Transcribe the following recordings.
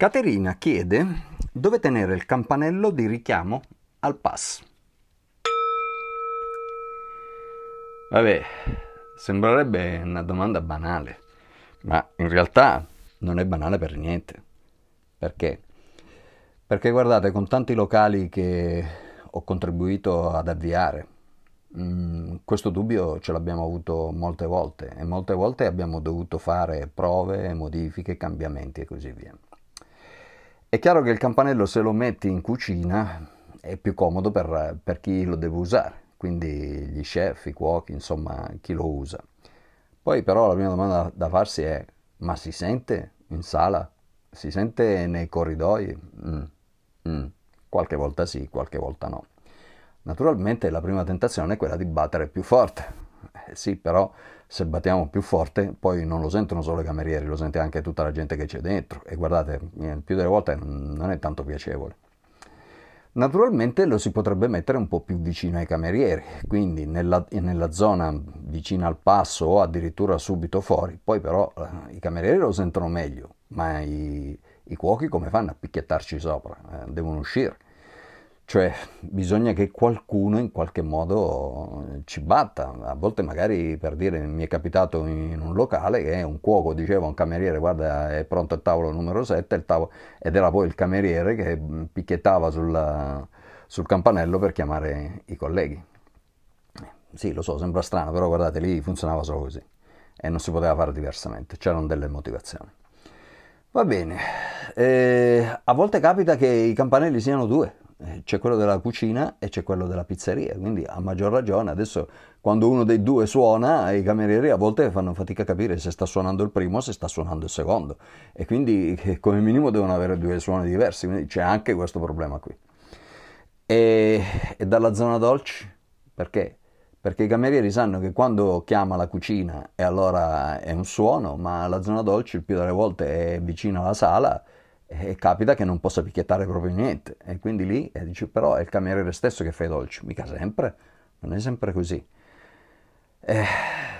Caterina chiede dove tenere il campanello di richiamo al pass. Vabbè, sembrerebbe una domanda banale, ma in realtà non è banale per niente. Perché? Perché guardate, con tanti locali che ho contribuito ad avviare, mh, mm, questo dubbio ce l'abbiamo avuto molte volte e molte volte abbiamo dovuto fare prove, modifiche, cambiamenti e così via. È chiaro che il campanello se lo metti in cucina è più comodo per, per chi lo deve usare, quindi gli chef, i cuochi, insomma chi lo usa. Poi però la prima domanda da farsi è ma si sente in sala? Si sente nei corridoi? Mm. Mm. Qualche volta sì, qualche volta no. Naturalmente la prima tentazione è quella di battere più forte. Eh, sì, però se battiamo più forte, poi non lo sentono solo i camerieri, lo sente anche tutta la gente che c'è dentro. E guardate, eh, più delle volte non è tanto piacevole. Naturalmente lo si potrebbe mettere un po' più vicino ai camerieri, quindi nella, nella, zona vicina al passo o addirittura subito fuori. Poi però eh, i camerieri lo sentono meglio, ma i, i cuochi come fanno a picchiettarci sopra? Eh, devono uscire. Cioè, bisogna che qualcuno in qualche modo ci batta. A volte magari, per dire, mi è capitato in un locale che un cuoco diceva a un cameriere guarda è pronto il tavolo numero 7 il tavolo... ed era poi il cameriere che picchiettava sul, sul campanello per chiamare i colleghi. Sì, lo so, sembra strano, però guardate, lì funzionava solo così e non si poteva fare diversamente, c'erano delle motivazioni. Va bene, eh, a volte capita che i campanelli siano due, c'è quello della cucina e c'è quello della pizzeria, quindi a maggior ragione adesso quando uno dei due suona i camerieri a volte fanno fatica a capire se sta suonando il primo o se sta suonando il secondo e quindi eh, come minimo devono avere due suoni diversi, quindi c'è anche questo problema qui. E, e dalla zona dolci? Perché? Perché i camerieri sanno che quando chiama la cucina e allora è un suono, ma la zona dolci il più delle volte è vicino alla sala e capita che non possa picchiettare proprio niente. E quindi lì eh, dici però è il cameriere stesso che fa i dolci. Mica sempre. Non è sempre così. Eh,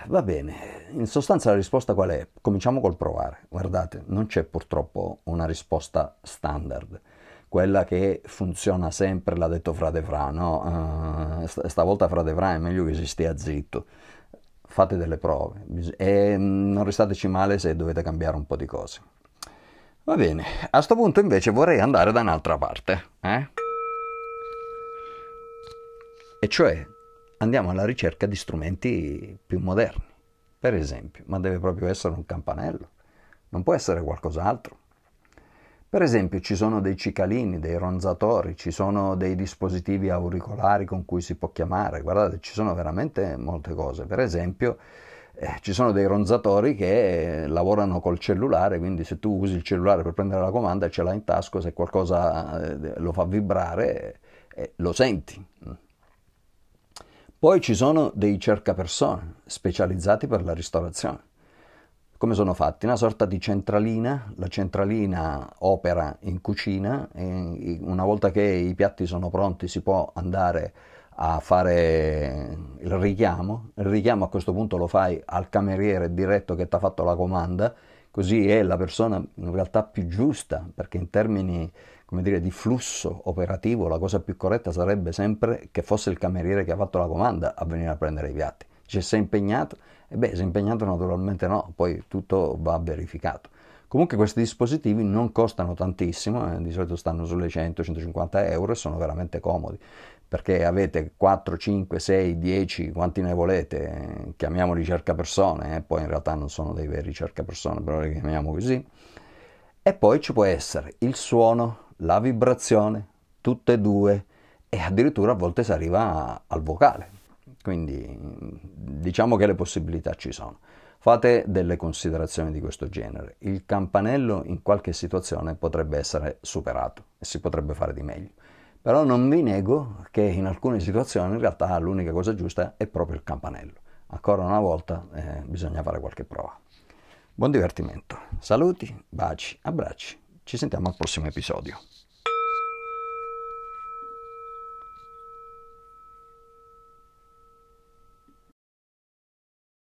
va bene. In sostanza la risposta qual è? cominciamo col provare. Guardate non c'è purtroppo una risposta standard. Quella che funziona sempre l'ha detto Frate Fra no? Uh, stavolta Frate Fra è meglio che si stia zitto. Fate delle prove. E mm, non restateci male se dovete cambiare un po' di cose Va bene, a questo punto invece vorrei andare da un'altra parte, eh? E cioè andiamo alla ricerca di strumenti più moderni. Per esempio, ma deve proprio essere un campanello, non può essere qualcos'altro. Per esempio ci sono dei cicalini, dei ronzatori, ci sono dei dispositivi auricolari con cui si può chiamare, guardate, ci sono veramente molte cose. Per esempio eh, ci sono dei ronzatori che lavorano col cellulare, quindi se tu usi il cellulare per prendere la comanda ce l'hai in tasco, se qualcosa eh, lo fa vibrare, eh, lo senti. Poi ci sono dei cercapersone specializzati per la ristorazione. Come sono fatti? Una sorta di centralina, la centralina opera in cucina una volta che i piatti sono pronti si può andare a fare il richiamo. Il richiamo a questo punto lo fai al cameriere diretto che ti ha fatto la comanda, così è la persona in realtà più giusta, perché in termini dire, di flusso operativo la cosa più corretta sarebbe sempre che fosse il cameriere che ha fatto la comanda a venire a prendere i piatti. Cioè, sei impegnato? E beh, se impegnato naturalmente no, poi tutto va verificato. Comunque questi dispositivi non costano tantissimo, eh, di solito stanno sulle 100-150 euro e sono veramente comodi perché avete 4, 5, 6, 10, quanti ne volete, chiamiamoli cercapersone, eh, poi in realtà non sono dei veri cercapersone, però li chiamiamo così. E poi ci può essere il suono, la vibrazione, tutte e due, e addirittura a volte si arriva al vocale. Quindi diciamo che le possibilità ci sono. Fate delle considerazioni di questo genere. Il campanello in qualche situazione potrebbe essere superato e si potrebbe fare di meglio. Però non vi nego che in alcune situazioni in realtà l'unica cosa giusta è proprio il campanello. Ancora una volta eh, bisogna fare qualche prova. Buon divertimento. Saluti, baci, abbracci. Ci sentiamo al prossimo episodio.